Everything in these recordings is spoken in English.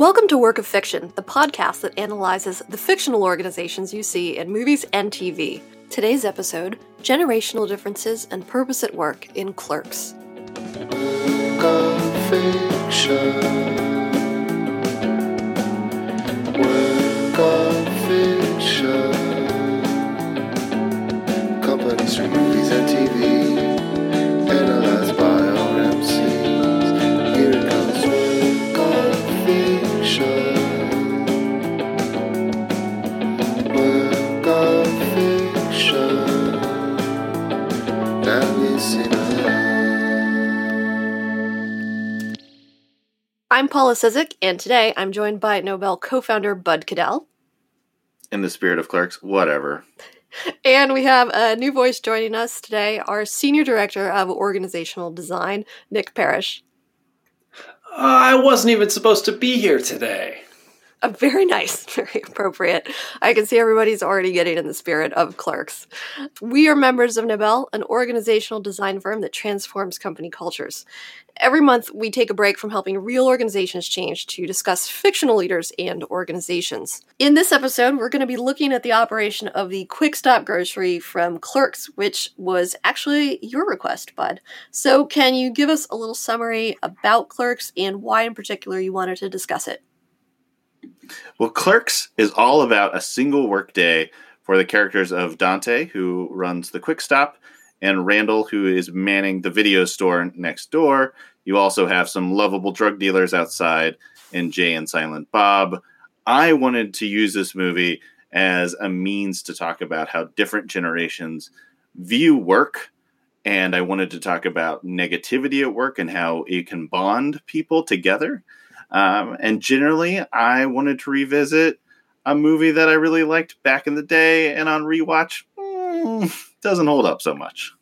Welcome to Work of Fiction, the podcast that analyzes the fictional organizations you see in movies and TV. Today's episode Generational Differences and Purpose at Work in Clerks. Work of fiction. Work of fiction. Companies from movies and TV. I'm Paula Sizik, and today I'm joined by NOBL co founder Bud Caddell. in the spirit of clerks, whatever. And we have a new voice joining us today, our Senior Director of Organizational Design, Nick Parrish. Uh, I wasn't even supposed to be here today. Uh, very nice, very appropriate. I can see everybody's already getting in the spirit of clerks. We are members of NOBL, an organizational design firm that transforms company cultures. Every month, we take a break from helping real organizations change to discuss fictional leaders and organizations. In this episode, we're going to be looking at the operation of the Quick Stop Grocery from Clerks, which was actually your request, Bud. So, can you give us a little summary about Clerks and why, in particular, you wanted to discuss it? Well, Clerks is all about a single workday for the characters of Dante, who runs the Quick Stop, and Randall, who is manning the video store next door. You also have some lovable drug dealers outside, and Jay and Silent Bob. I wanted to use this movie as a means to talk about how different generations view work. And I wanted to talk about negativity at work and how it can bond people together. Um, and generally, I wanted to revisit a movie that I really liked back in the day, and on rewatch, mm, doesn't hold up so much.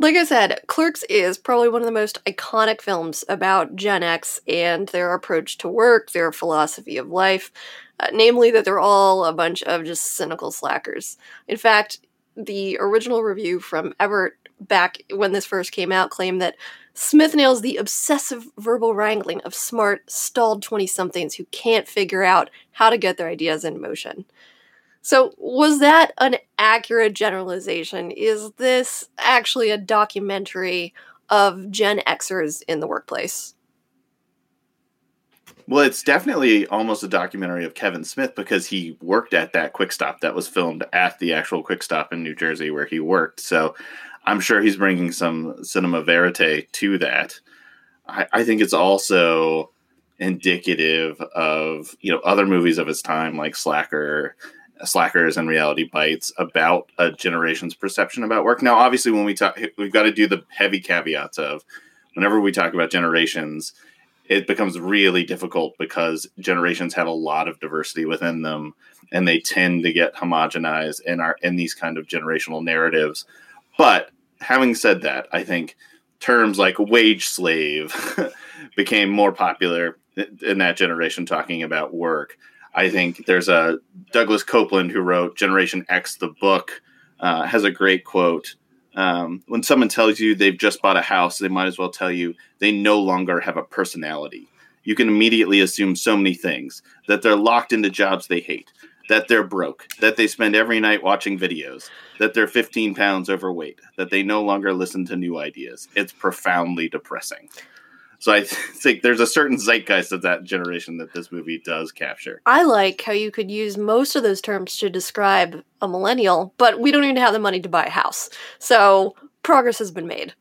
Like I said, Clerks is probably one of the most iconic films about Gen X and their approach to work, their philosophy of life, uh, namely that they're all a bunch of just cynical slackers. In fact, the original review from Everett back when this first came out claimed that Smith nails the obsessive verbal wrangling of smart, stalled 20 somethings who can't figure out how to get their ideas in motion. So, was that an accurate generalization? Is this actually a documentary of Gen Xers in the workplace? Well, it's definitely almost a documentary of Kevin Smith because he worked at that Quick Stop that was filmed at the actual Quick Stop in New Jersey where he worked. So I'm sure he's bringing some cinema verite to that. I, I think it's also indicative of you know other movies of his time like Slacker, Slackers, and Reality Bites about a generation's perception about work. Now, obviously, when we talk, we've got to do the heavy caveats of whenever we talk about generations it becomes really difficult because generations have a lot of diversity within them and they tend to get homogenized in our in these kind of generational narratives but having said that i think terms like wage slave became more popular in that generation talking about work i think there's a douglas coupland who wrote generation x the book uh, has a great quote um, when someone tells you they've just bought a house, they might as well tell you they no longer have a personality. You can immediately assume so many things that they're locked into jobs they hate, that they're broke, that they spend every night watching videos, that they're 15 pounds overweight, that they no longer listen to new ideas. It's profoundly depressing. So I think there's a certain zeitgeist of that generation that this movie does capture. I like how you could use most of those terms to describe a millennial, but we don't even have the money to buy a house. So progress has been made.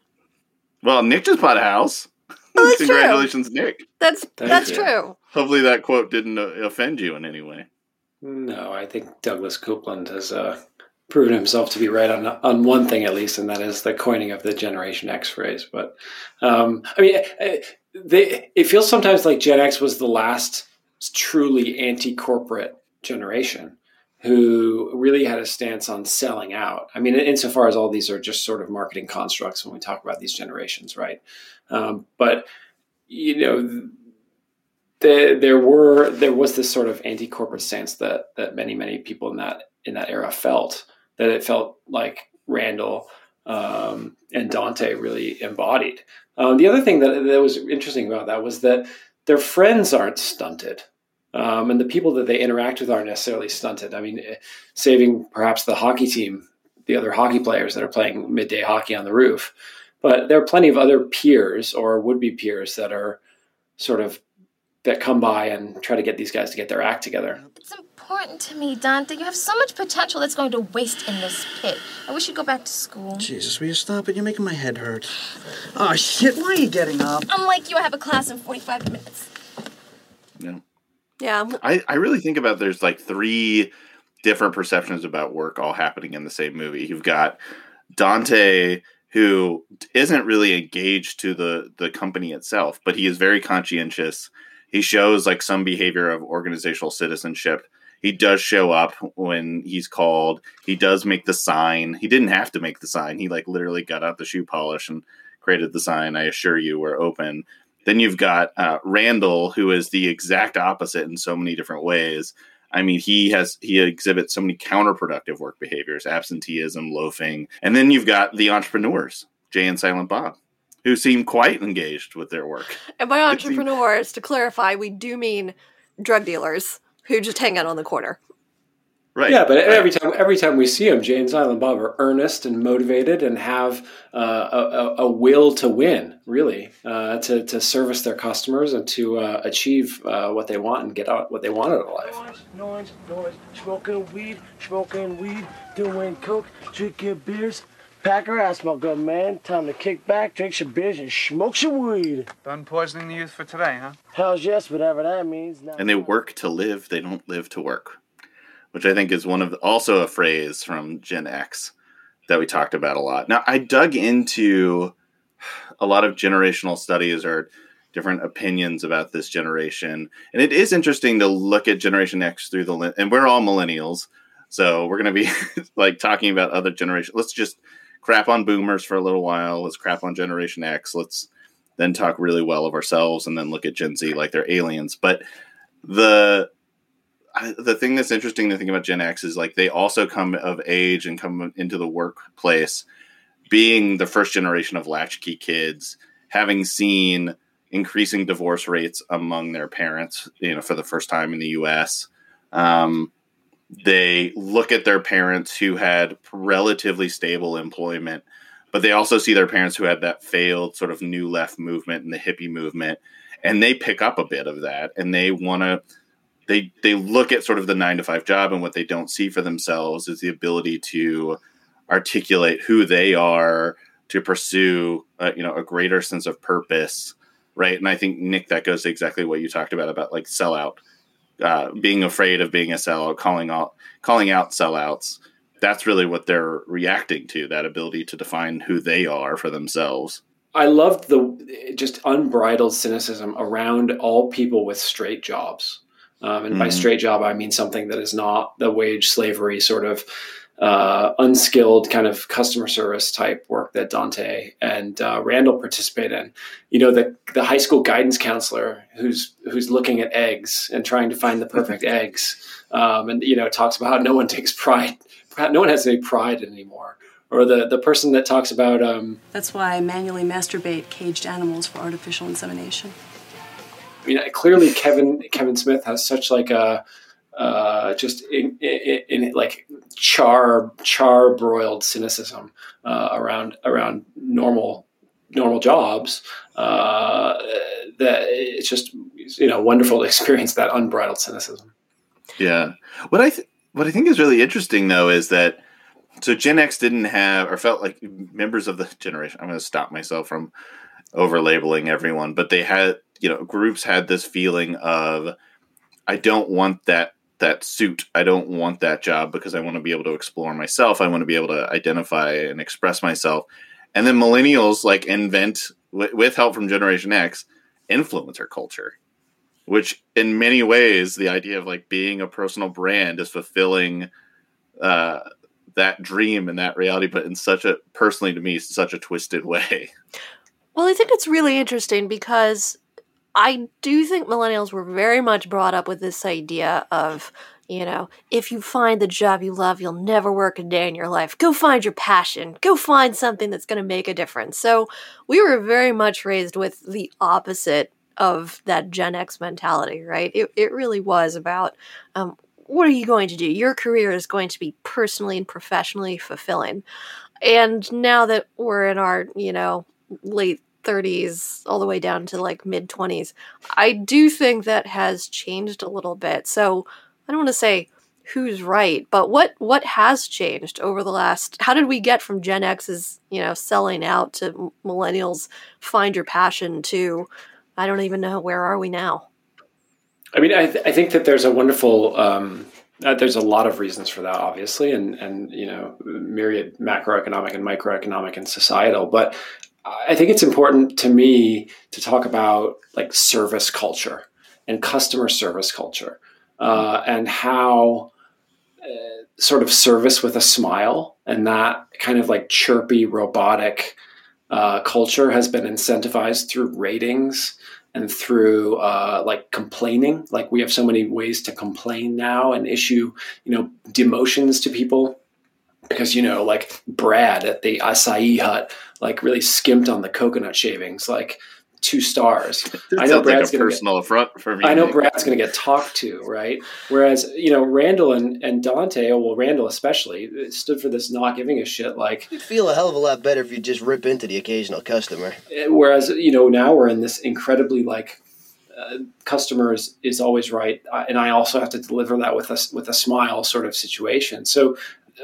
Well, Nick just bought a house. Oh, that's true. Congratulations, Nick. That's Thank that's you. true. Hopefully that quote didn't uh, offend you in any way. No, I think Douglas Coupland has uh, proven himself to be right on on one thing at least, and that is the coining of the Generation X phrase. But um, I mean, eh, they, it feels sometimes like Gen X was the last truly anti-corporate generation who really had a stance on selling out. I mean, insofar as all these are just sort of marketing constructs when we talk about these generations, right? Um, but you know, the, there were there was this sort of anti-corporate stance that that many many people in that in that era felt that it felt like Randall um, and Dante really embodied. Um, the other thing that, that was interesting about that was that their friends aren't stunted. Um, and the people that they interact with aren't necessarily stunted. I mean, saving perhaps the hockey team, the other hockey players that are playing midday hockey on the roof. But there are plenty of other peers or would be peers that are sort of that come by and try to get these guys to get their act together. It's important to me, Dante. You have so much potential that's going to waste in this pit. I wish you'd go back to school. Jesus, will you stop it? You're making my head hurt. Oh, shit, why are you getting up? Unlike you, I have a class in 45 minutes. Yeah. Yeah. I, I really think about there's like three different perceptions about work all happening in the same movie. You've got Dante who isn't really engaged to the the company itself, but he is very conscientious. He shows like some behavior of organizational citizenship. He does show up when he's called. He does make the sign. He didn't have to make the sign. He like literally got out the shoe polish and created the sign. I assure you, we're open. Then you've got uh, Randall, who is the exact opposite in so many different ways. I mean, he has he exhibits so many counterproductive work behaviors, absenteeism, loafing, and then you've got the entrepreneurs, Jay and Silent Bob, who seem quite engaged with their work. And by It seems- entrepreneurs, to clarify, we do mean drug dealers who just hang out on the corner. Right? Yeah, but right. every time every time we see them, Jay and Silent Bob are earnest and motivated and have uh, a, a, a will to win, really, uh, to to service their customers and to uh, achieve uh, what they want and get out what they want out of life. Noise, noise, noise. Smoking weed, smoking weed, doing coke, drinking beers. Pack her ass, my good man. Time to kick back, drink your beers, and smoke your weed. Done poisoning the youth for today, huh? Hell's yes, whatever that means. Now and they work to live; they don't live to work, which I think is one of also a phrase from Gen X that we talked about a lot. Now, I dug into a lot of generational studies or different opinions about this generation, and it is interesting to look at Generation X through the lens. And we're all millennials, so we're going to be like talking about other generations. Let's just crap on Boomers for a little while. Let's crap on Generation X. Let's then talk really well of ourselves, and then look at Gen Z like they're aliens. But the the thing that's interesting to think about Gen X is like they also come of age and come into the workplace being the first generation of latchkey kids, having seen increasing divorce rates among their parents, you know, for the first time in the U.S. Um, they look at their parents who had relatively stable employment, but they also see their parents who had that failed sort of new left movement and the hippie movement, and they pick up a bit of that, and they want to they they look at sort of the nine to five job and what they don't see for themselves is the ability to articulate who they are to pursue uh, you know a greater sense of purpose right? And i think nick that goes to exactly what you talked about about like sellout uh, being afraid of being a sellout calling out calling out sellouts that's really what they're reacting to that ability to define who they are for themselves I loved the just unbridled cynicism around all people with straight jobs. Um, and by Mhm. straight job, I mean something that is not the wage slavery sort of uh, unskilled kind of customer service type work that Dante and uh, Randall participate in. You know, the the high school guidance counselor who's who's looking at eggs and trying to find the perfect eggs, um, and you know talks about how no one takes pride, no one has any pride anymore. Or the the person that talks about um, That's why I manually masturbate caged animals for artificial insemination. I mean, clearly Kevin Kevin Smith has such like a uh, just in, in, in like char char broiled cynicism uh, around around normal normal jobs uh, that it's just you know wonderful to experience that unbridled cynicism. Yeah. What I th- what I think is really interesting though is that so Gen X didn't have or felt like members of the generation. I'm going to stop myself from over labeling everyone, but they had you know groups had this feeling of I don't want that that suit. I don't want that job because I want to be able to explore myself. I want to be able to identify and express myself. And then millennials like invent with, with help from Generation X influencer culture which in many ways the idea of like being a personal brand is fulfilling uh, that dream and that reality but in such a personally to me such a twisted way Well, I think it's really interesting because I do think millennials were very much brought up with this idea of, you know, if you find the job you love, you'll never work a day in your life. Go find your passion. Go find something that's going to make a difference. So we were very much raised with the opposite of that Gen X mentality, right? It, it really was about um, what are you going to do? Your career is going to be personally and professionally fulfilling. And now that we're in our, you know, late 30s all the way down to like mid 20s, I do think that has changed a little bit. So I don't want to say who's right, but what what has changed over the last how did we get from Gen X's, you know, selling out to millennials find your passion to I don't even know where are we now? I mean, I, th- I think that there's a wonderful, um, uh, there's a lot of reasons for that, obviously, and and you know, myriad macroeconomic and microeconomic and societal. But I think it's important to me to talk about like service culture and customer service culture, uh, and how uh, sort of service with a smile and that kind of like chirpy robotic uh, culture has been incentivized through ratings and through uh, like complaining. Like we have so many ways to complain now and issue, you know, demotions to people because you know, like Brad at the acai hut, like really skimped on the coconut shavings. Like two stars. I know sounds like Brad's a gonna get- personal affront for me. I know Nick. Brad's going to get talked to, right? Whereas, you know, Randall and, and Dante, oh, well, Randall especially, stood for this not giving a shit. Like, You'd feel a hell of a lot better if you just rip into the occasional customer. eh, whereas, you know, now we're in this incredibly like, uh, customers is always right, uh, and I also have to deliver that with a with a smile sort of situation. So,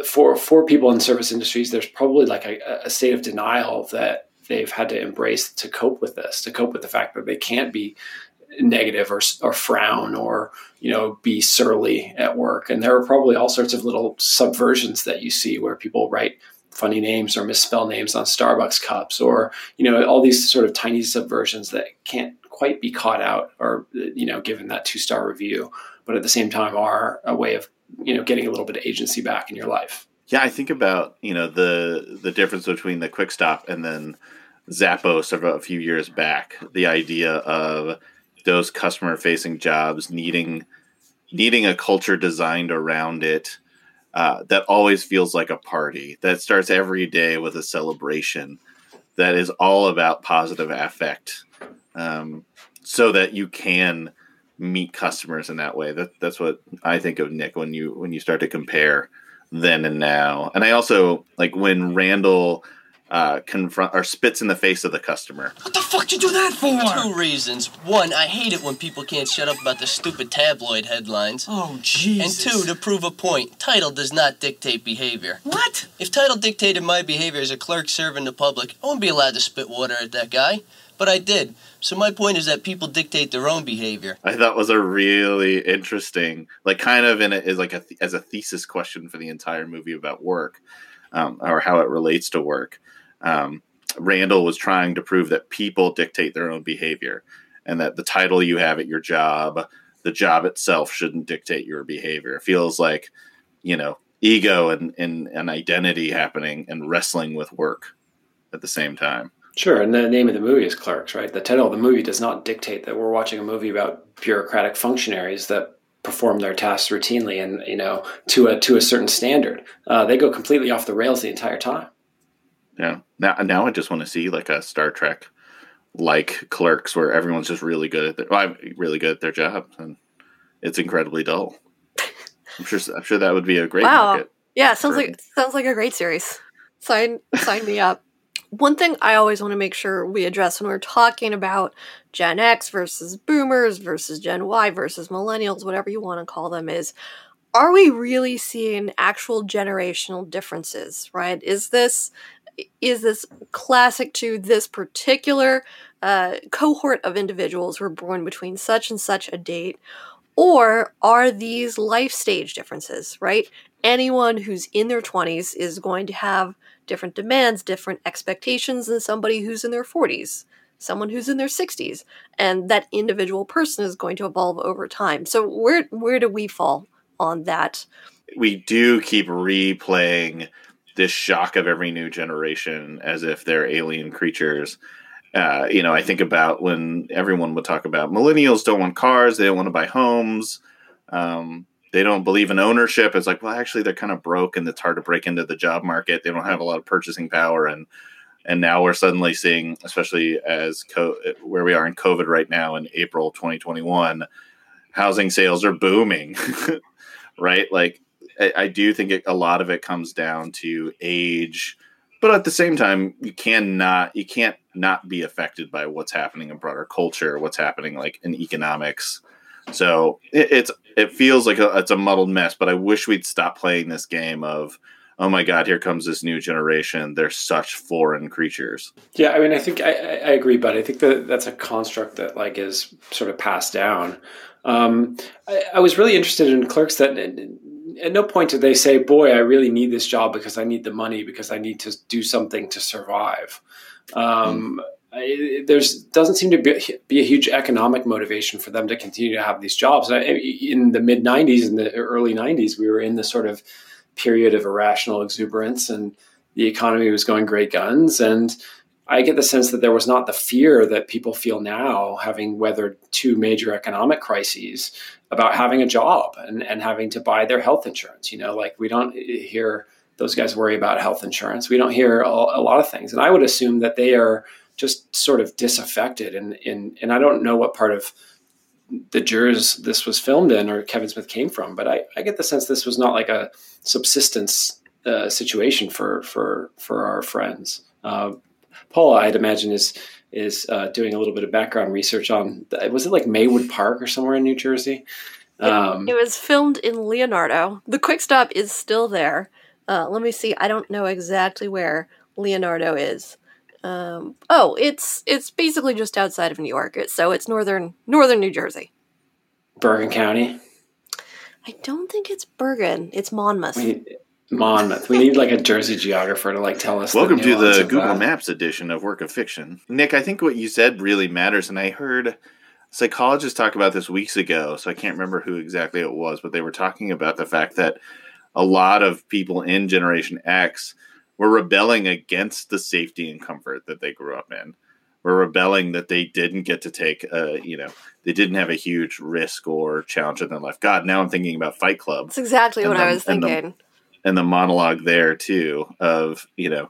for for people in service industries, there's probably like a, a state of denial that they've had to embrace to cope with this, to cope with the fact that they can't be negative or, or frown or you know be surly at work. And there are probably all sorts of little subversions that you see where people write funny names or misspell names on starbucks cups or you know all these sort of tiny subversions that can't quite be caught out or you know given that two star review but at the same time are a way of you know getting a little bit of agency back in your life Yeah, I think about you know the the difference between the quick stop and then Zappos of a few years back. The idea of those customer facing jobs needing needing a culture designed around it uh, that always feels like a party that starts every day with a celebration that is all about positive affect um, so that you can meet customers in that way that, that's what i think of nick when you when you start to compare then and now and i also like when randall uh, confront or spits in the face of the customer What the fuck you do that for? Two reasons. One, I hate it when people can't shut up about the stupid tabloid headlines. Oh, jeez. And two, to prove a point, title does not dictate behavior. What? If title dictated my behavior as a clerk serving the public, I wouldn't be allowed to spit water at that guy. But I did. So my point is that people dictate their own behavior. I thought was a really interesting, like kind of in it is like a as a thesis question for the entire movie about work, um, or how it relates to work. Um, Randall was trying to prove that people dictate their own behavior, and that the title you have at your job, the job itself, shouldn't dictate your behavior. It feels like, you know, ego and and, and identity happening and wrestling with work at the same time. Sure, and the name of the movie is Clerks, right? The title of the movie does not dictate that we're watching a movie about bureaucratic functionaries that perform their tasks routinely and you know to a to a certain standard. Uh, they go completely off the rails the entire time. Yeah. Now, now I just want to see like a Star Trek like Clerks, where everyone's just really good at their, well, really good at their job, and it's incredibly dull. I'm sure. I'm sure that would be a great wow. market. Yeah, sounds for- like sounds like a great series. Sign sign me up. One thing I always want to make sure we address when we're talking about Gen X versus boomers versus Gen Y versus millennials, whatever you want to call them, is are we really seeing actual generational differences, right? Is this is this classic to this particular uh, cohort of individuals who were born between such and such a date? Or are these life stage differences, right? Anyone who's in their 20s is going to have different demands, different expectations than somebody who's in their 40s, someone who's in their 60s, and that individual person is going to evolve over time. So where where do we fall on that? We do keep replaying this shock of every new generation as if they're alien creatures. Uh, you know, I think about when everyone would talk about millennials don't want cars, they don't want to buy homes, um, they don't believe in ownership. It's like, well, actually, they're kind of broke and it's hard to break into the job market. They don't have a lot of purchasing power, and and now we're suddenly seeing, especially as co- where we are in COVID right now in April 2021, housing sales are booming, right? Like I, I do think it, a lot of it comes down to age, but at the same time, you cannot you can't not be affected by what's happening in broader culture, what's happening like in economics. So it, it's it feels like a, it's a muddled mess. But I wish we'd stop playing this game of oh my god, here comes this new generation. They're such foreign creatures. Yeah, I mean, I think I, I agree, but I think that that's a construct that like is sort of passed down. Um, I, I was really interested in Clerks that at no point did they say, "Boy, I really need this job because I need the money because I need to do something to survive." Um, mm. There's doesn't seem to be, be, a huge economic motivation for them to continue to have these jobs. I, in the mid '90s and the early '90s, we were in the sort of period of irrational exuberance, and the economy was going great guns, and I get the sense that there was not the fear that people feel now, having weathered two major economic crises, about having a job and, and having to buy their health insurance. You know, like we don't hear those guys worry about health insurance. We don't hear a, a lot of things. And I would assume that they are just sort of disaffected. And, and, and I don't know what part of the jurors this was filmed in or Kevin Smith came from, but I, I get the sense this was not like a subsistence uh, situation for, for, for our friends. Uh, Paula, I'd imagine, is is uh, doing a little bit of background research on. Was it like Maywood Park or somewhere in New Jersey? Um, it, it, was filmed in Leonardo. The Quick Stop is still there. Uh, let me see. I don't know exactly where Leonardo is. Um, oh, it's it's basically just outside of New York. so it's northern northern New Jersey. Bergen County. I don't think it's Bergen. It's Monmouth. Monmouth. We need like a Jersey geographer to like tell us. Welcome the to the Google that. Maps edition of Work of Fiction. Nick, I think what you said really matters, and I heard psychologists talk about this weeks ago, so I can't remember who exactly it was, but they were talking about the fact that a lot of people in Generation X were rebelling against the safety and comfort that they grew up in. Were rebelling that they didn't get to take, a, you know, they didn't have a huge risk or challenge in their life. God, now I'm thinking about Fight Club. That's exactly what the, I was thinking and the monologue there too of you know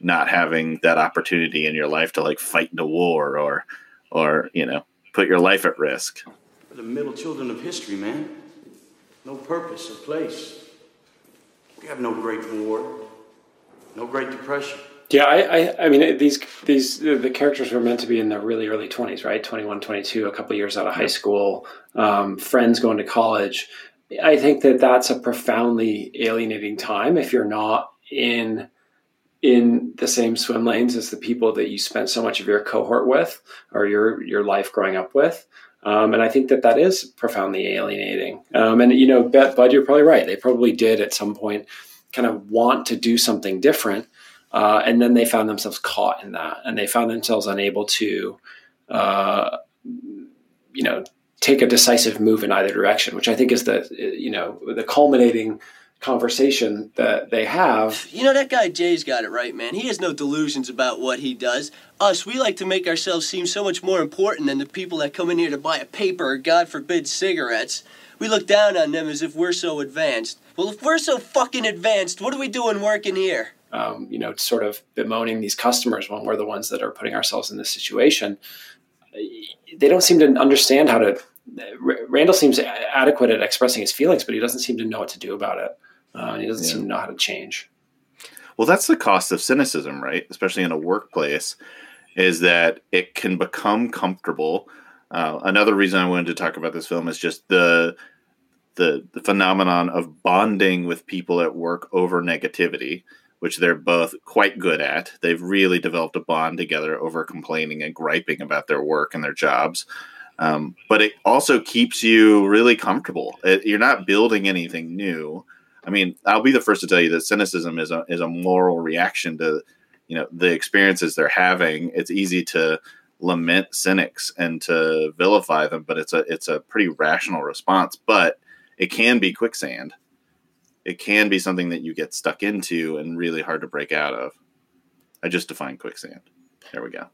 not having that opportunity in your life to like fight in a war or or you know put your life at risk We're the middle children of history man no purpose or place we have no great war no great depression yeah I, I, I mean these these the characters were meant to be in the really early 20s right 21 22 a couple years out of high school um, friends going to college I think that that's a profoundly alienating time if you're not in in the same swim lanes as the people that you spent so much of your cohort with or your your life growing up with. Um, and I think that that is profoundly alienating. Um, and you know, Bud, you're probably right. They probably did at some point kind of want to do something different, uh, and then they found themselves caught in that, and they found themselves unable to, uh, you know, take a decisive move in either direction, which I think is the you know the culminating conversation that they have. You know that guy Jay's got it right, man. He has no delusions about what he does. Us, we like to make ourselves seem so much more important than the people that come in here to buy a paper or God forbid cigarettes. We look down on them as if we're so advanced. Well, if we're so fucking advanced, what are we doing working here? Um, you know, sort of bemoaning these customers when we're the ones that are putting ourselves in this situation. They don't seem to understand how to Randall seems adequate at expressing his feelings, but he doesn't seem to know what to do about it. Uh, he doesn't yeah. seem to know how to change. Well, that's the cost of cynicism, right? Especially in a workplace, is that it can become comfortable. Uh, another reason I wanted to talk about this film is just the, the the phenomenon of bonding with people at work over negativity, which they're both quite good at. They've really developed a bond together over complaining and griping about their work and their jobs. Um, but it also keeps you really comfortable. It, you're not building anything new. I mean, I'll be the first to tell you that cynicism is a is a moral reaction to you know the experiences they're having. It's easy to lament cynics and to vilify them, but it's a it's a pretty rational response. But it can be quicksand. It can be something that you get stuck into and really hard to break out of. I just defined quicksand. There we go.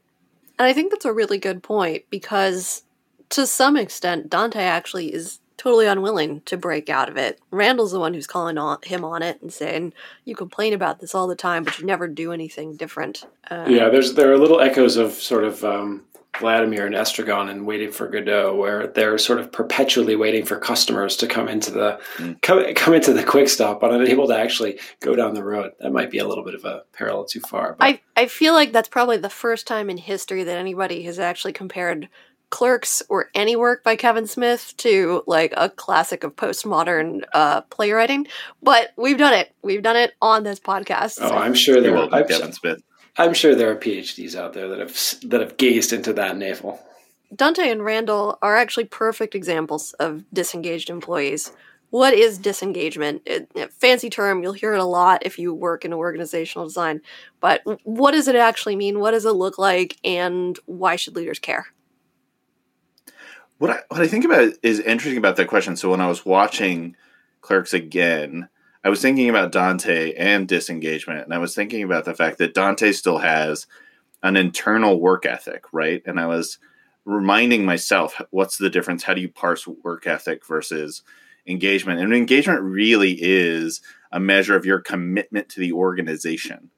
And I think that's a really good point because to some extent, Dante actually is totally unwilling to break out of it. Randall's the one who's calling on him on it and saying, "You complain about this all the time, but you never do anything different." Uh, yeah, there's there are little echoes of sort of um, Vladimir and Estragon and Waiting for Godot, where they're sort of perpetually waiting for customers to come into the come, come into the quick stop, but unable to actually go down the road. That might be a little bit of a parallel too far. But I I feel like that's probably the first time in history that anybody has actually compared Clerks or any work by Kevin Smith to like a classic of postmodern uh, playwriting. But we've done it. We've done it on this podcast. oh, I'm sure there. You're I'm, welcome, Kevin Smith. I'm sure there are PhDs out there that have that have gazed into that navel. Dante and Randall are actually perfect examples of disengaged employees. What is disengagement? It, it- fancy term, you'll hear it a lot if you work in organizational design. But what does it actually mean? What does it look like? And why should leaders care? What I, what I think about is interesting about that question. So when I was watching Clerks again, I was thinking about Dante and disengagement, and I was thinking about the fact that Dante still has an internal work ethic, right? And I was reminding myself, what's the difference? How do you parse work ethic versus engagement? And engagement really is a measure of your commitment to the organization,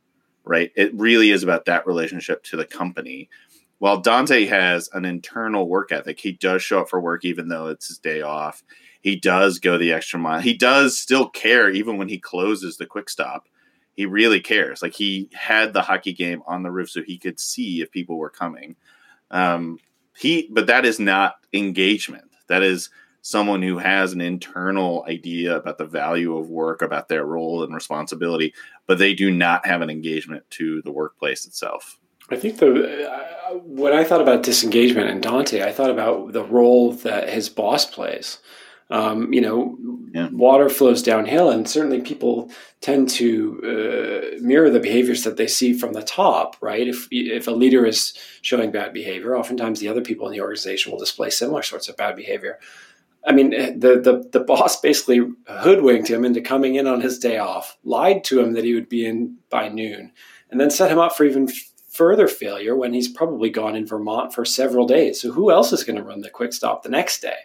right? It really is about that relationship to the company. While Dante has an internal work ethic, he does show up for work even though it's his day off. He does go the extra mile. He does still care even when he closes the quick stop. He really cares. Like he had the hockey game on the roof so he could see if people were coming. Um, he, but that is not engagement. That is someone who has an internal idea about the value of work, about their role and responsibility, but they do not have an engagement to the workplace itself. I think the uh, when I thought about disengagement and Dante, I thought about the role that his boss plays. Um, you know, water flows downhill, and certainly people tend to uh, mirror the behaviors that they see from the top. Right? If if a leader is showing bad behavior, oftentimes the other people in the organization will display similar sorts of bad behavior. I mean, eh, the, the the boss basically hoodwinked him into coming in on his day off, lied to him that he would be in by noon, and then set him up for even further failure when he's probably gone in Vermont for several days. So who else is going to run the quick stop the next day?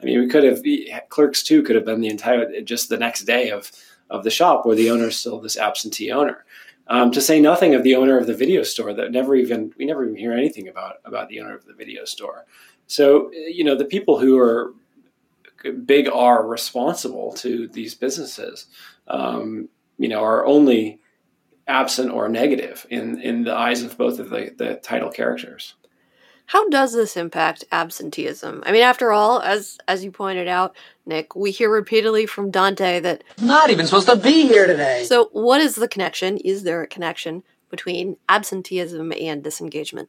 I mean, we could have clerks too could have been the entire just the next day of of the shop where the owner is still this absentee owner. Um, to say nothing of the owner of the video store that never even we never even hear anything about about the owner of the video store. So you know the people who are big are responsible to these businesses, um, you know, are only absent or negative in in the eyes of both of the, the title characters. How does this impact absenteeism? I mean, after all, as as you pointed out, Nick, we hear repeatedly from Dante that Not even supposed to be here today. So, what is the connection? Is there a connection between absenteeism and disengagement?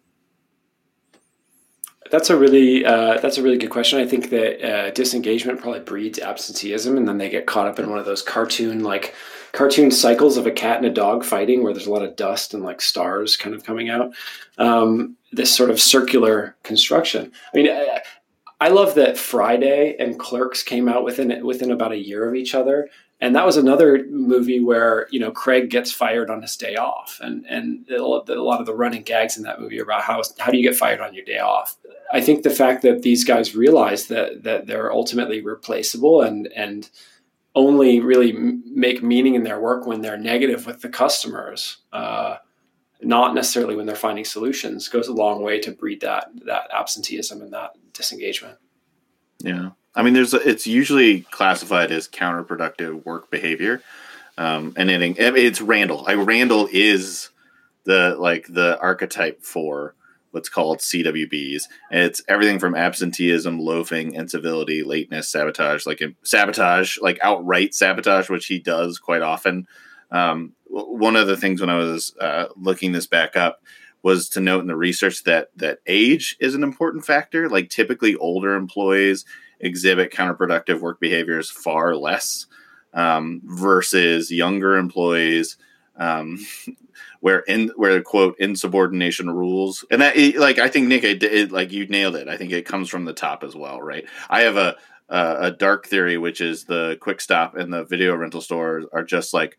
That's a really uh, that's a really good question. I think that uh, disengagement probably breeds absenteeism, and then they get caught up in one of those cartoon like cartoon cycles of a cat and a dog fighting, where there's a lot of dust and like stars kind of coming out. Um, this sort of circular construction. I mean, I, I love that Friday and Clerks came out within within about a year of each other, and that was another movie where you know Craig gets fired on his day off, and and a lot of the running gags in that movie about how how do you get fired on your day off. I think the fact that these guys realize that that they're ultimately replaceable and and only really make meaning in their work when they're negative with the customers, uh, not necessarily when they're finding solutions, goes a long way to breed that that absenteeism and that disengagement. Yeah. I mean, there's it's usually classified as counterproductive work behavior, um, and it, it's Randall. Like Randall is the like the archetype for what's called CWBs. And it's everything from absenteeism, loafing, incivility, lateness, sabotage, like sabotage, like outright sabotage, which he does quite often. Um, one of the things when I was uh, looking this back up was to note in the research that that age is an important factor. Like typically, older employees exhibit counterproductive work behaviors far less um, versus younger employees. Um, where in where quote insubordination rules and that like i think nick it, it, like you nailed it i think it comes from the top as well right i have a a, a dark theory which is the quick stop and the video rental stores are just like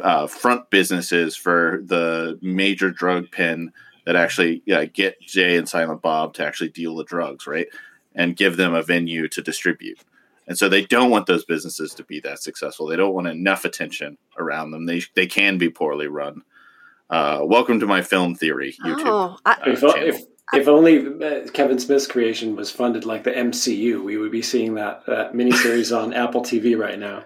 uh, front businesses for the major drug pin that actually yeah, get jay and silent bob to actually deal the drugs right and give them a venue to distribute And so they don't want those businesses to be that successful. They don't want enough attention around them. They they can be poorly run. Uh, welcome to my film theory YouTube. Oh, I, uh, If, channel. if if only uh, Kevin Smith's creation was funded like the MCU, we would be seeing that that miniseries on Apple TV right now.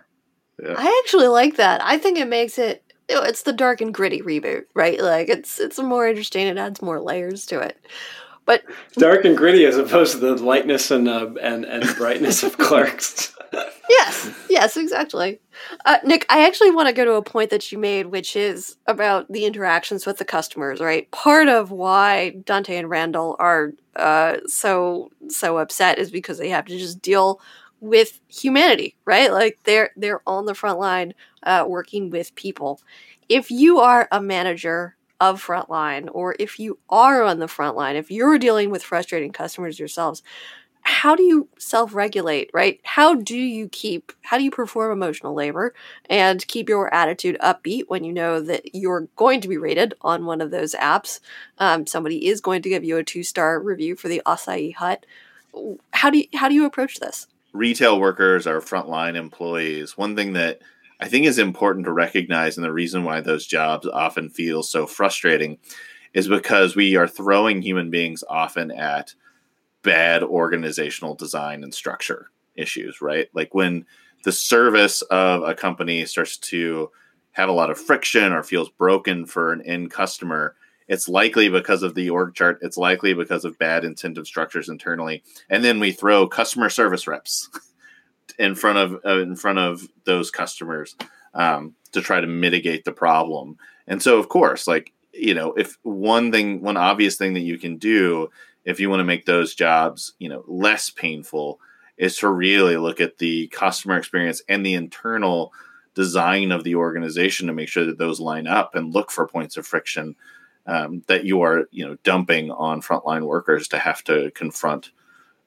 I actually like that. I think it makes it. It's the dark and gritty reboot, right? Like it's it's more interesting. It adds more layers to it. But Dark and gritty as opposed to the lightness and uh, and and brightness of Clerks. Yes, yes, exactly. Uh, Nick, I actually want to go to a point that you made, which is about the interactions with the customers. Right, part of why Dante and Randall are uh, so so upset is because they have to just deal with humanity, right? Like they're they're on the front line uh, working with people. If you are a manager of frontline, or if you are on the front line, if you're dealing with frustrating customers yourselves, how do you self-regulate right? How do you keep how do you perform emotional labor and keep your attitude upbeat when you know that you're going to be rated on one of those apps? Um, somebody is going to give you a two-star review for the acai hut. How do you how do you approach this? Retail workers are frontline employees. One thing that I think is important to recognize, and the reason why those jobs often feel so frustrating, is because we are throwing human beings often at bad organizational design and structure issues, right? Like when the service of a company starts to have a lot of friction or feels broken for an end customer, it's likely because of the org chart. It's likely because of bad incentive structures internally, and then we throw customer service reps in front of uh, in front of those customers um, to try to mitigate the problem. And so, of course, like you know, if one thing, one obvious thing that you can do if you want to make those jobs, you know, less painful, is to really look at the customer experience and the internal design of the organization to make sure that those line up and look for points of friction um, that you are, you know, dumping on frontline workers to have to confront,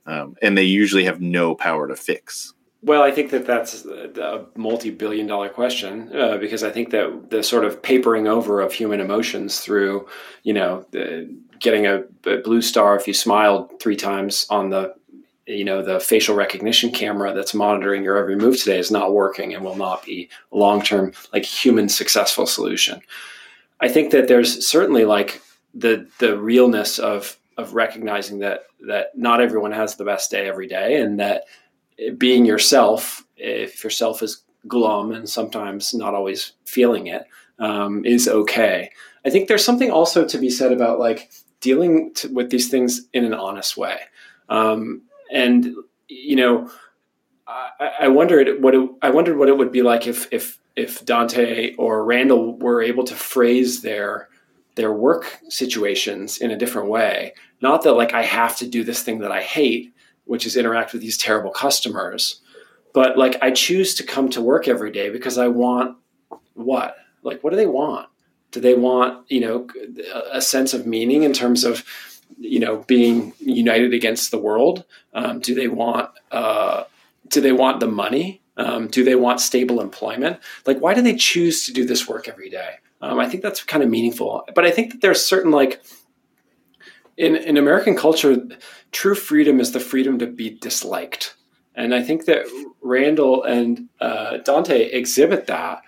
um, and they usually have no power to fix. Well, I think that that's a multi-billion dollar question uh, because I think that the sort of papering over of human emotions through, you know, getting a, a blue star if you smiled three times on the, you know, the facial recognition camera that's monitoring your every move today is not working and will not be a long-term like human successful solution. I think that there's certainly like the the realness of of recognizing that that not everyone has the best day every day and that being yourself, if yourself is glum and sometimes not always feeling it, um, is okay. I think there's something also to be said about like dealing to, with these things in an honest way. Um, and you know, I, I wondered what it, I wondered what it would be like if if if Dante or Randall were able to phrase their their work situations in a different way. Not that like I have to do this thing that I hate, which is interact with these terrible customers. But like I choose to come to work every day because I want what? Like what do they want? Do they want, you know, a sense of meaning in terms of, you know, being united against the world? Um, do they want uh, do they want the money? Um, do they want stable employment? Like why do they choose to do this work every day? Um, I think that's kind of meaningful. But I think that there's certain like in in American culture, true freedom is the freedom to be disliked, and I think that Randall and uh, Dante exhibit that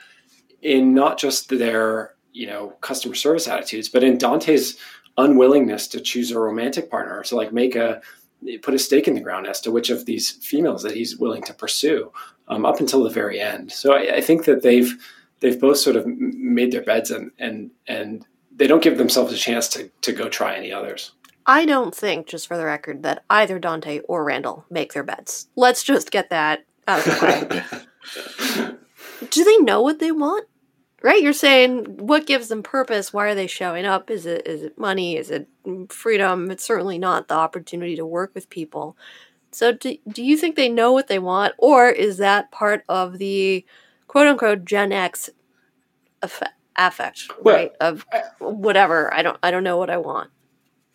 in not just their you know customer service attitudes, but in Dante's unwillingness to choose a romantic partner to like make a put a stake in the ground as to which of these females that he's willing to pursue um, up until the very end. So I, I think that they've they've both sort of made their beds and and and they don't give themselves a chance to to go try any others. I don't think, just for the record, that either Dante or Randall make their beds. Let's just get that out of the way. Do they know what they want? Right? You're saying what gives them purpose? Why are they showing up? Is it is it money? Is it freedom? It's certainly not the opportunity to work with people. So do, do you think they know what they want or is that part of the quote unquote Gen X affe- affect, Well, right? Of whatever. I don't I don't know what I want.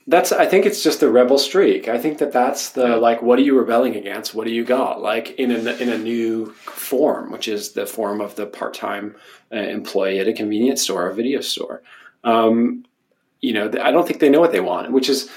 That's I think it's just the rebel streak. I think that that's the like what are you rebelling against? What do you got? Like in a in a new form, which is the form of the part time uh, employee at a convenience store, a video store. Um, you know, I don't think they know what they want, which is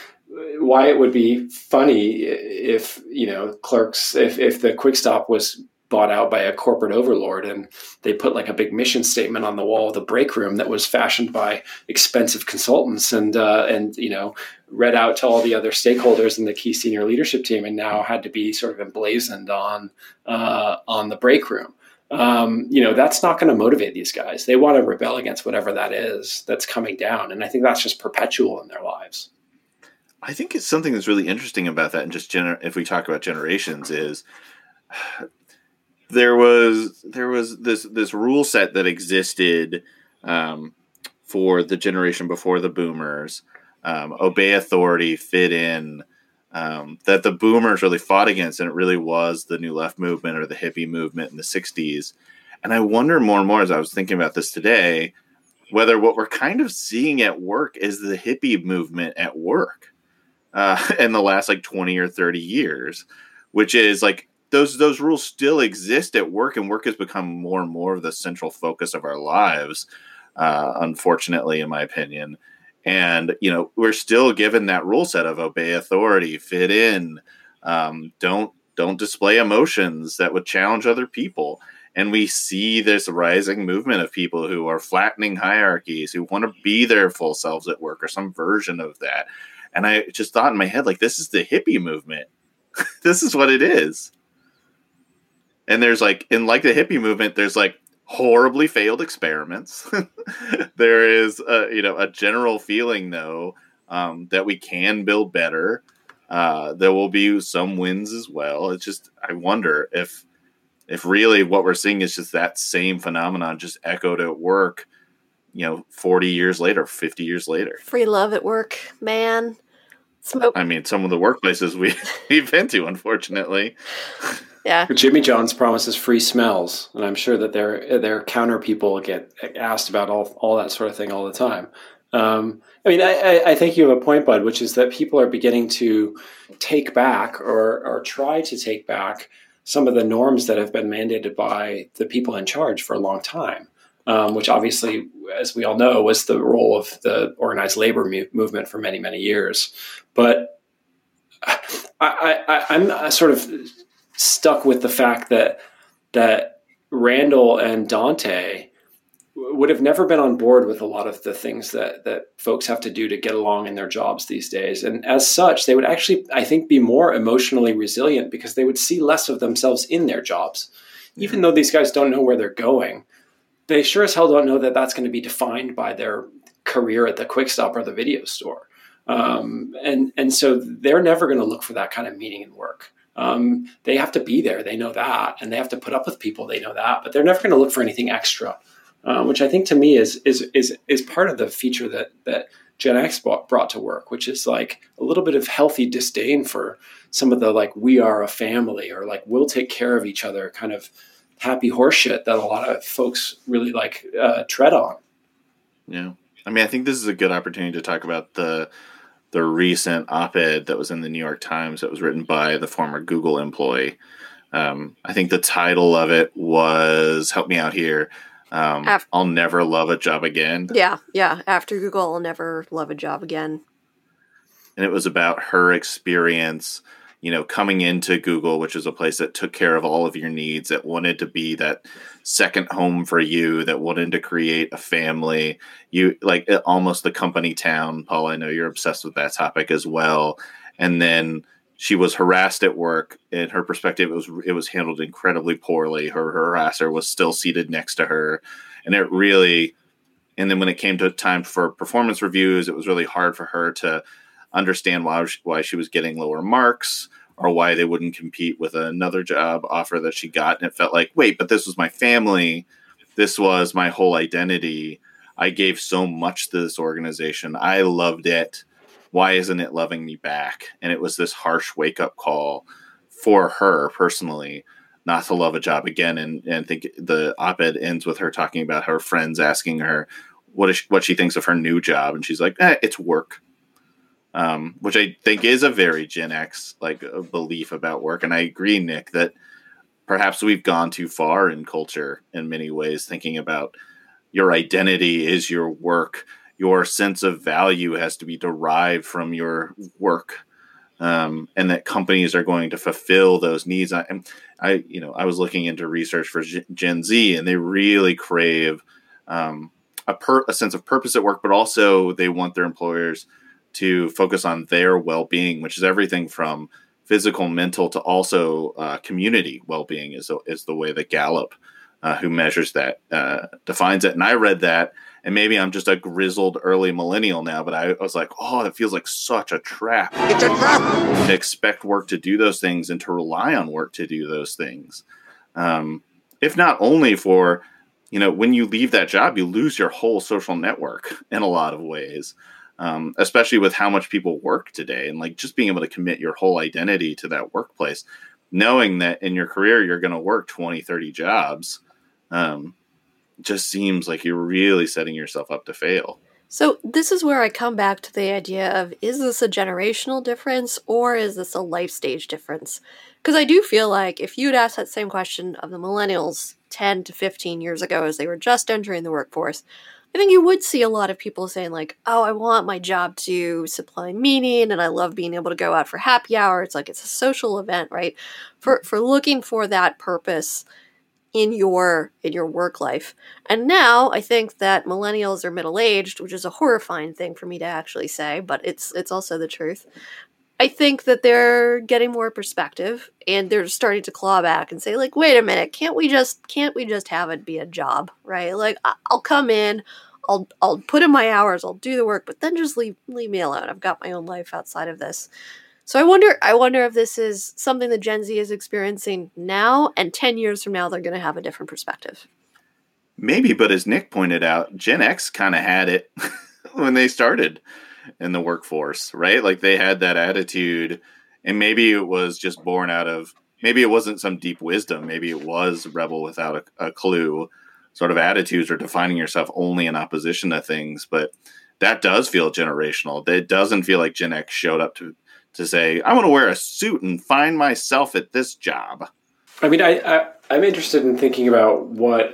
why it would be funny if you know clerks if if the quick stop was bought out by a corporate overlord and they put like a big mission statement on the wall of the break room that was fashioned by expensive consultants and uh, and you know read out to all the other stakeholders in the key senior leadership team and now had to be sort of emblazoned on uh, on the break room. Um, you know that's not going to motivate these guys. They want to rebel against whatever that is that's coming down and i think that's just perpetual in their lives. I think it's something that's really interesting about that, and just gener- if we talk about generations, is there was there was this this rule set that existed um, for the generation before the boomers, um, obey authority, fit in. Um, that the boomers really fought against, and it really was the new left movement or the hippie movement in the '60s. And I wonder more and more as I was thinking about this today, whether what we're kind of seeing at work is the hippie movement at work uh, in the last like 20 or 30 years, which is like those those rules still exist at work, and work has become more and more of the central focus of our lives. Uh, unfortunately, in my opinion, and you know we're still given that rule set of obey authority, fit in, um, don't don't display emotions that would challenge other people. And we see this rising movement of people who are flattening hierarchies, who want to be their full selves at work or some version of that. And I just thought in my head, like, this is the hippie movement. this is what it is and there's like in like the hippie movement there's like horribly failed experiments there is a, you know a general feeling though um, that we can build better uh, there will be some wins as well it's just i wonder if if really what we're seeing is just that same phenomenon just echoed at work you know 40 years later 50 years later Free love at work, man. Smoke. i mean some of the workplaces we, we've been to unfortunately Yeah. Jimmy John's promises free smells, and I'm sure that their their counter people get asked about all all that sort of thing all the time. Um, I mean, I, I think you have a point, Bud, which is that people are beginning to take back or or try to take back some of the norms that have been mandated by the people in charge for a long time. Um, which obviously, as we all know, was the role of the organized labor mu- movement for many, many years. But I, I, I'm sort of stuck with the fact that that Randall and Dante would have never been on board with a lot of the things that that folks have to do to get along in their jobs these days. And as such they would actually i think be more emotionally resilient because they would see less of themselves in their jobs. Even though these guys don't know where they're going they sure as hell don't know that that's going to be defined by their career at the quick stop or the video store. Um, and and so they're never going to look for that kind of meaning in work um, they have to be there. They know that, and they have to put up with people. They know that, but they're never going to look for anything extra, uh, which I think to me is is is is part of the feature that that Gen X brought, to work, which is like a little bit of healthy disdain for some of the like we are a family or like we'll take care of each other kind of happy horseshit that a lot of folks really like uh, tread on. Yeah. I mean, I think this is a good opportunity to talk about the the recent op-ed that was in the New York Times that was written by the former Google employee. Um, I think the title of it was "Help Me Out Here." Um, I'll never love a job again, Yeah, yeah. After Google, I'll never love a job again. and it was about her experience. You know, coming into Google, which is a place that took care of all of your needs, that wanted to be that second home for you, that wanted to create a family. You like almost the company town. Paul, I know you're obsessed with that topic as well. And then she was harassed at work. In her perspective, it was it was handled incredibly poorly. Her, her harasser was still seated next to her, and it really. And then when it came to time for performance reviews, it was really hard for her to understand why she, why she was getting lower marks or why they wouldn't compete with another job offer that she got. And it felt like, wait, but this was my family. This was my whole identity. I gave so much to this organization. I loved it. Why isn't it loving me back? And it was this harsh wake up call for her personally not to love a job again. And, and think the op ed ends with her talking about her friends asking her what, is she, what she thinks of her new job. And she's like, eh, it's work um, which I think is a very Gen X like uh, belief about work. And I agree, Nick, that perhaps we've gone too far in culture in many ways, thinking about your identity is your work, your sense of value has to be derived from your work um, and that companies are going to fulfill those needs. I, I, you know, I was looking into research for Gen Z, and they really crave um, a, per, a sense of purpose at work, but also they want their employers to focus on their well-being, which is everything from physical, mental to also uh, community well-being is is the way that Gallup, uh, who measures that, uh, defines it. And I read that and maybe I'm just a grizzled early millennial now, but I, was like, oh, it feels like such a trap. It's a trap to expect work to do those things and to rely on work to do those things. Um, if not only for, you know, when you leave that job, you lose your whole social network in a lot of ways. Um, especially with how much people work today and like just being able to commit your whole identity to that workplace knowing that in your career you're going to work 20 30 jobs um, just seems like you're really setting yourself up to fail. So, this is where I come back to the idea of is this a generational difference or is this a life stage difference? Because I do feel like if you'd asked that same question of the millennials 10 to 15 years ago as they were just entering the workforce, I think you would see a lot of people saying, like, oh, I want my job to supply meaning and I love being able to go out for happy hour. It's like it's a social event, right? For, for looking for that purpose in your in your work life. And now I think that millennials are middle aged, which is a horrifying thing for me to actually say, but it's it's also the truth. I think that they're getting more perspective and they're starting to claw back and say like, "Wait a minute, can't we just can't we just have it be a job, right? Like I'll come in, I'll I'll put in my hours, I'll do the work, but then just leave leave me alone. I've got my own life outside of this." So I wonder I wonder if this is something that Gen Z is experiencing now and 10 years from now they're going to have a different perspective. Maybe, but as Nick pointed out, Gen X kind of had it when they started in the workforce, right? Like they had that attitude and maybe it was just born out of maybe it wasn't some deep wisdom, maybe it was rebel without a, a clue sort of attitudes or defining yourself only in opposition to things, but that does feel generational. It doesn't feel like Gen X showed up to to say, I want to wear a suit and find myself at this job. I mean, I, I I'm interested in thinking about what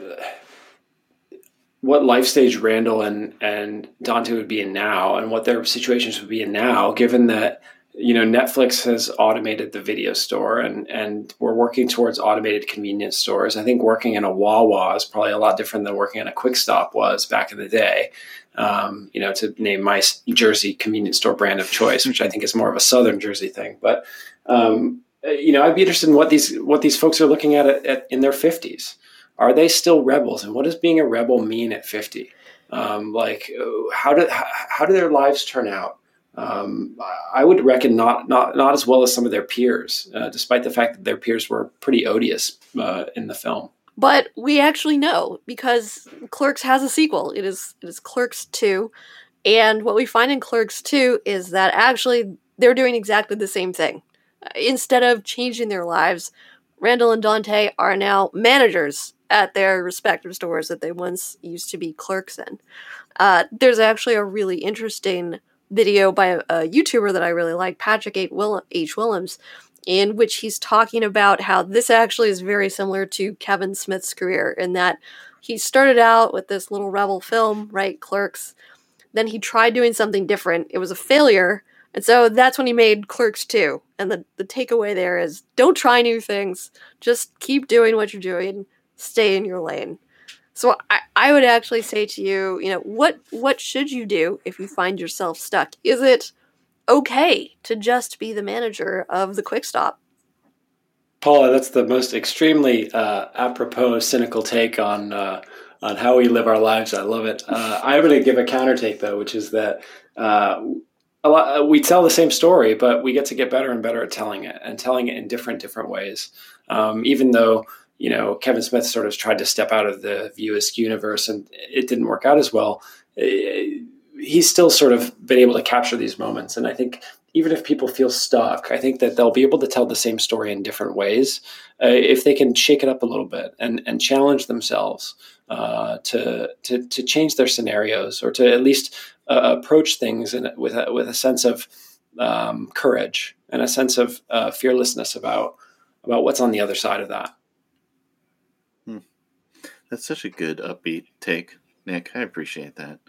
what life stage Randall and and Dante would be in now, and what their situations would be in now, given that you know Netflix has automated the video store, and and we're working towards automated convenience stores. I think working in a Wawa is probably a lot different than working in a Quick Stop was back in the day um, you know, to name my Jersey convenience store brand of choice, which I think is more of a Southern Jersey thing. But um, you know, I'd be interested in what these what these folks are looking at, at, at in their fifties. Are they still rebels, and what does being a rebel mean at fifty? Um, like, how do how do their lives turn out? Um, I would reckon not not not as well as some of their peers, uh, despite the fact that their peers were pretty odious uh, in the film. But we actually know because Clerks has a sequel. It is it is Clerks 2. And what we find in Clerks 2 is that actually they're doing exactly the same thing. Instead of changing their lives, Randall and Dante are now managers at their respective stores that they once used to be clerks in. Uh, there's actually a really interesting video by a, a YouTuber that I really like, Patrick H. Willems, in which he's talking about how this actually is very similar to Kevin Smith's career in that he started out with this little rebel film, right, Clerks. Then he tried doing something different. It was a failure. And so that's when he made Clerks 2. And the, the takeaway there is don't try new things. Just keep doing what you're doing. Stay in your lane. So I, I would actually say to you, you know, what what should you do if you find yourself stuck? Is it okay to just be the manager of the Quick Stop. Paula, that's the most extremely uh, apropos, cynical take on uh, on how we live our lives. I love it. Uh, I'm going to give a counter take though, which is that uh, lot, we tell the same story, but we get to get better and better at telling it and telling it in different different ways. Um, even though you know Kevin Smith sort of tried to step out of the View universe and it didn't work out as well. He's still sort of been able to capture these moments. And I think even if people feel stuck, I think that they'll be able to tell the same story in different ways uh, if they can shake it up a little bit and, and challenge themselves uh, to, to, to change their scenarios or to at least uh, approach things in, with a, with a sense of um, courage and a sense of uh, fearlessness about about what's on the other side of that. That's such a good upbeat take, Nick. I appreciate that.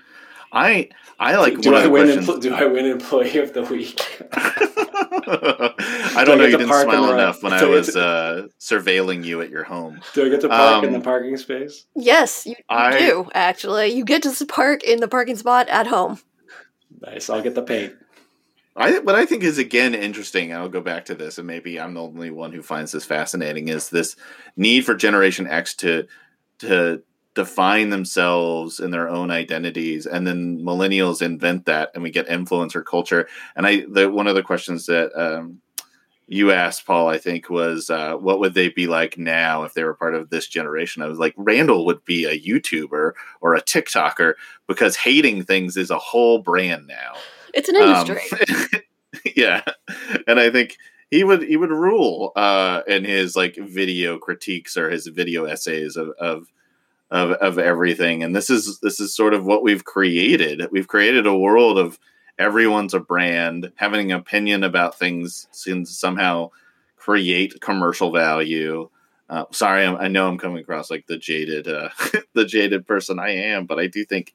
I I like do one I win? Empl- do I win Employee of the Week? I Do don't know. get You didn't smile enough when do I I was to- uh, surveilling you at your home. Do I get to park in the Um, parking space? Yes, you, you I- do actually. You get to park in the parking spot at home. Nice. I'll get the paint. I what I think is again interesting. I'll go back to this, and maybe I'm the only one who finds this fascinating. Is this need for Generation X to to define themselves in their own identities, and then millennials invent that, and we get influencer culture. And I the one of the questions that um, you asked Paul, I think, was uh, what would they be like now if they were part of this generation? I was like, Randall would be a YouTuber or a TikToker because hating things is a whole brand now. It's an Um, industry. yeah, and I think he would he would rule uh, in his like video critiques or his video essays of, of of of everything. And this is this is sort of what we've created. We've created a world of everyone's a brand, having an opinion about things seems somehow create commercial value. Uh, sorry, I'm, I know I'm coming across like the jaded, uh, the jaded person I am, but I do think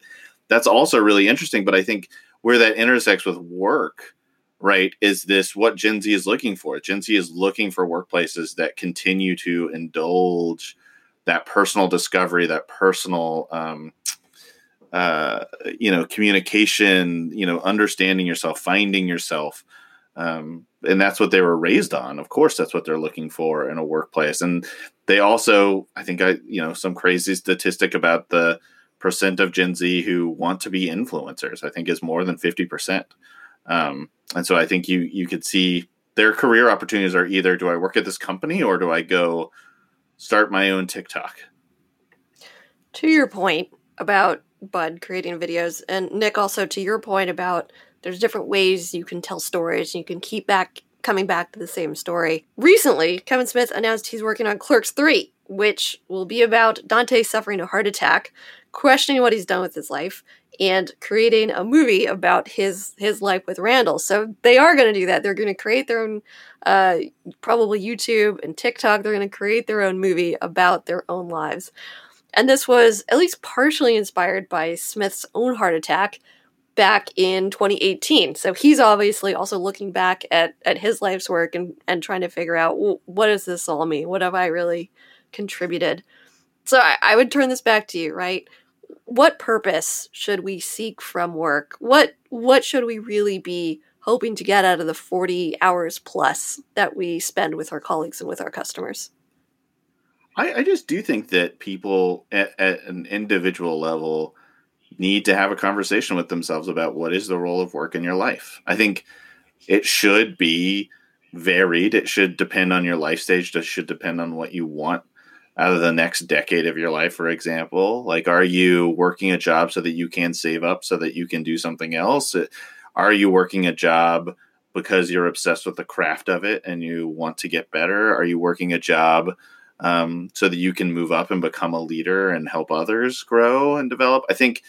that's also really interesting. But I think where that intersects with work, right, is this what Gen Z is looking for? Gen Z is looking for workplaces that continue to indulge that personal discovery, that personal, um, uh, you know, communication, you know, understanding yourself, finding yourself. Um, and that's what they were raised on. Of course, that's what they're looking for in a workplace. And they also, I think, I, you know, some crazy statistic about the percent of Gen Z who want to be influencers, I think is more than 50%. Um, and so I think you, you could see their career opportunities are either do I work at this company or do I go start my own TikTok? to your point about Bud creating videos, and Nick, also to your point about there's different ways you can tell stories. You can keep back coming back to the same story. Recently, Kevin Smith announced he's working on Clerks 3, which will be about Dante suffering a heart attack, questioning what he's done with his life, and creating a movie about his his life with Randall. So they are going to do that. They're going to create their own, uh, probably YouTube and TikTok. They're going to create their own movie about their own lives. And this was at least partially inspired by Smith's own heart attack back in 2018. So he's obviously also looking back at, at his life's work and, and trying to figure out well, what does this all mean? What have I really contributed? So I, I would turn this back to you, right? What purpose should we seek from work? What what should we really be hoping to get out of the 40 hours plus that we spend with our colleagues and with our customers? I, I just do think that people at, at an individual level need to have a conversation with themselves about what is the role of work in your life. I think it should be varied. It should depend on your life stage. It should depend on what you want out of the next decade of your life, for example. Like, are you working a job so that you can save up so that you can do something else? Are you working a job because you're obsessed with the craft of it and you want to get better? Are you working a job um, so that you can move up and become a leader and help others grow and develop? I think,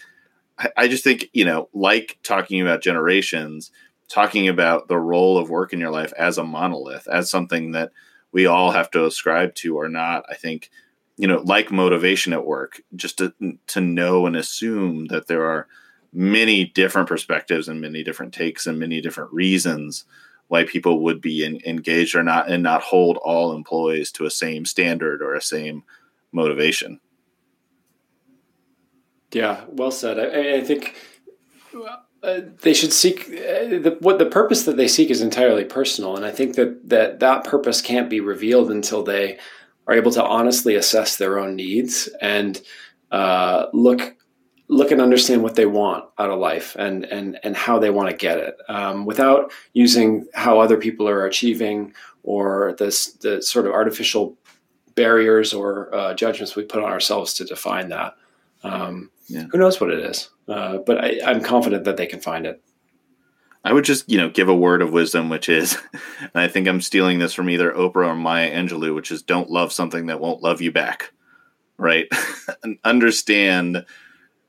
I just think, you know, like talking about generations, talking about the role of work in your life as a monolith, as something that we all have to ascribe to or not. I think, you know, like motivation at work, just to, to know and assume that there are many different perspectives and many different takes and many different reasons why people would be in, engaged or not and not hold all employees to a same standard or a same motivation. Yeah, well said. I, I think uh, they should seek uh, the, what the purpose that they seek is entirely personal, and I think that that that purpose can't be revealed until they are able to honestly assess their own needs and uh, look look and understand what they want out of life and and and how they want to get it um, without using how other people are achieving or the the sort of artificial barriers or uh, judgments we put on ourselves to define that. Um, yeah. Who knows what it is? Uh, but I, I'm confident that they can find it. I would just, you know, give a word of wisdom, which is, and I think I'm stealing this from either Oprah or Maya Angelou, which is don't love something that won't love you back, right? and understand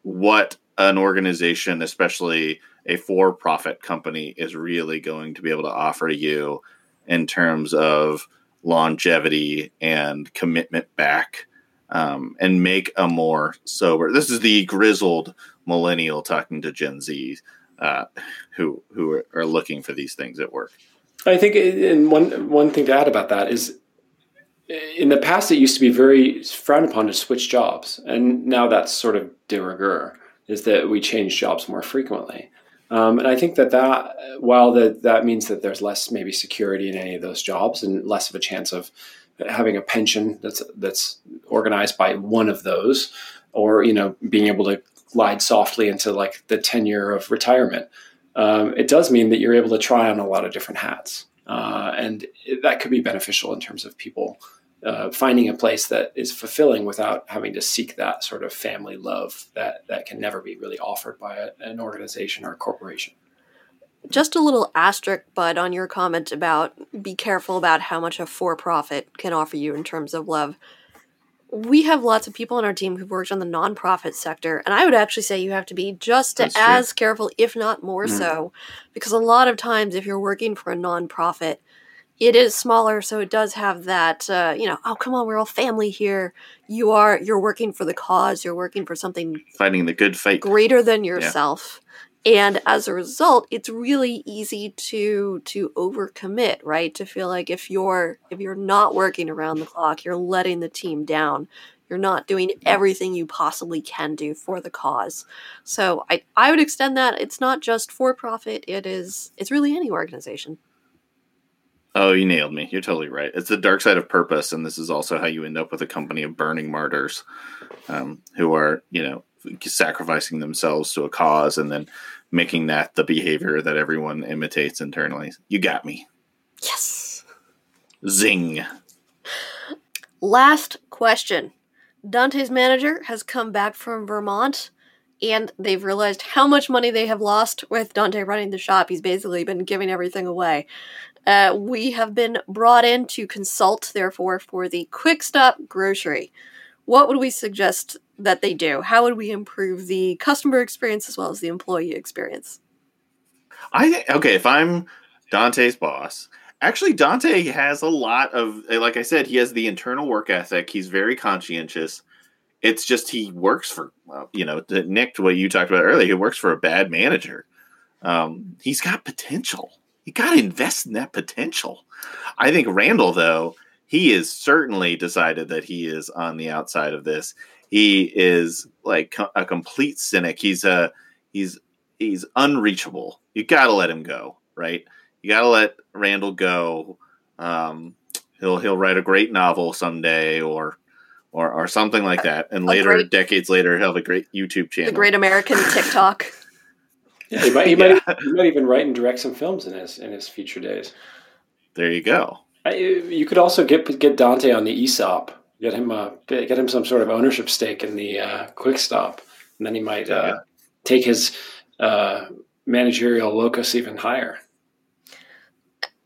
what an organization, especially a for profit company, is really going to be able to offer you in terms of longevity and commitment back um, and make a more sober. This is the grizzled millennial talking to Gen Z uh, who who are, looking for these things at work. I think, and one one thing to add about that is, in the past, it used to be very frowned upon to switch jobs, and now that's sort of de rigueur. Is that we change jobs more frequently, um, and I think that that while that that means that there's less maybe security in any of those jobs and less of a chance of having a pension that's that's organized by one of those, or you know being able to glide softly into like the tenure of retirement um, it does mean that you're able to try on a lot of different hats. Uh, and it, that could be beneficial in terms of people uh, finding a place that is fulfilling without having to seek that sort of family love that, that can never be really offered by a, an organization or a corporation. Just a little asterisk, Bud, on your comment about be careful about how much a for profit can offer you in terms of love we have lots of people on our team who've worked on the nonprofit sector, and I would actually say you have to be just That's as true. careful, if not more Mm. so, because a lot of times if you're working for a nonprofit, it is smaller, so it does have that, uh, you know, oh come on, we're all family here. You are you're working for the cause. You're working for something Fighting the good fight. greater than yourself and as a result it's really easy to to overcommit right? To feel like if you're if you're not working around the clock you're letting the team down. You're not doing everything you possibly can do for the cause. So i i would extend that. It's not just for profit. It is it's really any organization. Oh, you nailed me. You're totally right. It's the dark side of purpose, and this is also how you end up with a company of burning martyrs, um, who are you know sacrificing themselves to a cause and then making that the behavior that everyone imitates internally. You got me. Yes. Zing. Last question. Dante's manager has come back from Vermont and they've realized how much money they have lost with Dante running the shop. He's basically been giving everything away. Uh, we have been brought in to consult, therefore, for the Quick Stop Grocery. What would we suggest that they do? How would we improve the customer experience as well as the employee experience? I okay. If I'm Dante's boss, actually Dante has a lot of like I said, he has the internal work ethic. He's very conscientious. It's just he works for you know Nick to what you talked about earlier. He works for a bad manager. Um, he's got potential. You got to invest in that potential. I think Randall though he is certainly decided that he is on the outside of this. He is like a complete cynic. He's a he's he's unreachable. You got to let him go, right? You got to let Randall go. Um, he'll he'll write a great novel someday, or or or something like that. And A later, great- decades later, he'll have a great YouTube channel. The Great American TikTok. Yeah, he might, he, might, he might even write and direct some films in his in his future days. There you go. I, you could also get get Dante on the ESOP. Get him uh, get him some sort of ownership stake in the uh, Quick Stop, and then he might uh, take his uh, managerial locus even higher.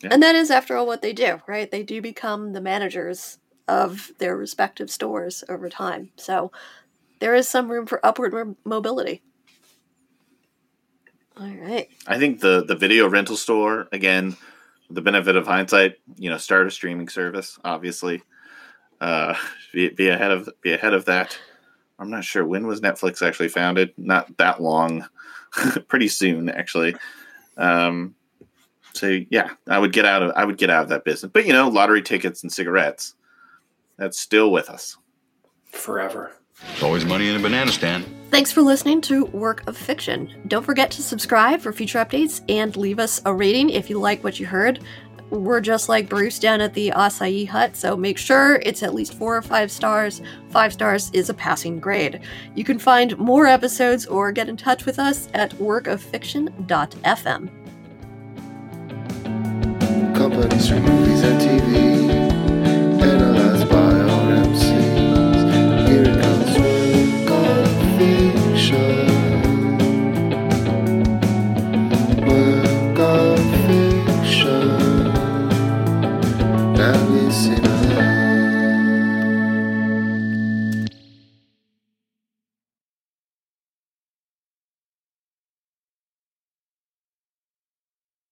And that is, after all, what they do, right? They do become the managers of their respective stores over time. So there is some room for upward mobility. All right. I think the the video rental store again, the benefit of hindsight, you know, start a streaming service. Obviously, uh, be, be ahead of be ahead of that. I'm not sure when was Netflix actually founded. Not that long, pretty soon actually. Um, so yeah, I would get out of I would get out of that business. But you know, lottery tickets and cigarettes, that's still with us forever. There's always money in a banana stand. Thanks for listening to Work of Fiction. Don't forget to subscribe for future updates and leave us a rating if you like what you heard. We're just like Bruce down at the acai hut, so make sure it's at least four or five stars. Five stars is a passing grade. You can find more episodes or get in touch with us at workoffiction.fm. Companies from movies and TV, comes, work of fiction.